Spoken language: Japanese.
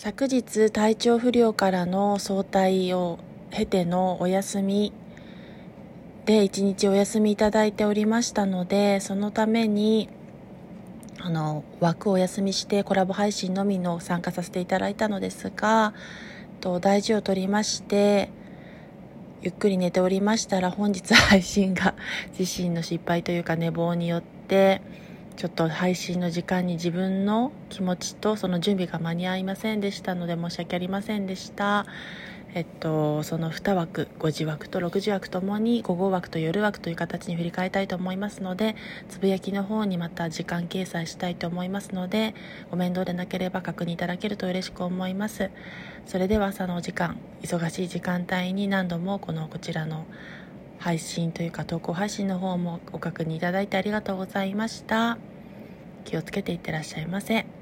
昨日体調不良からの早退を経てのお休みで一日お休みいただいておりましたのでそのためにあの枠をお休みしてコラボ配信のみの参加させていただいたのですがと大事を取りましてゆっくり寝ておりましたら本日配信が自身の失敗というか寝坊によってちょっと配信の時間に自分の気持ちとその準備が間に合いませんでしたので申し訳ありませんでした。えっと、その2枠5時枠と6時枠ともに午後枠と夜枠という形に振り替えたいと思いますのでつぶやきの方にまた時間掲載したいと思いますのでご面倒でなければ確認いただけると嬉しく思いますそれでは朝のお時間忙しい時間帯に何度もこのこちらの配信というか投稿配信の方もご確認いただいてありがとうございました気をつけていってらっしゃいませ。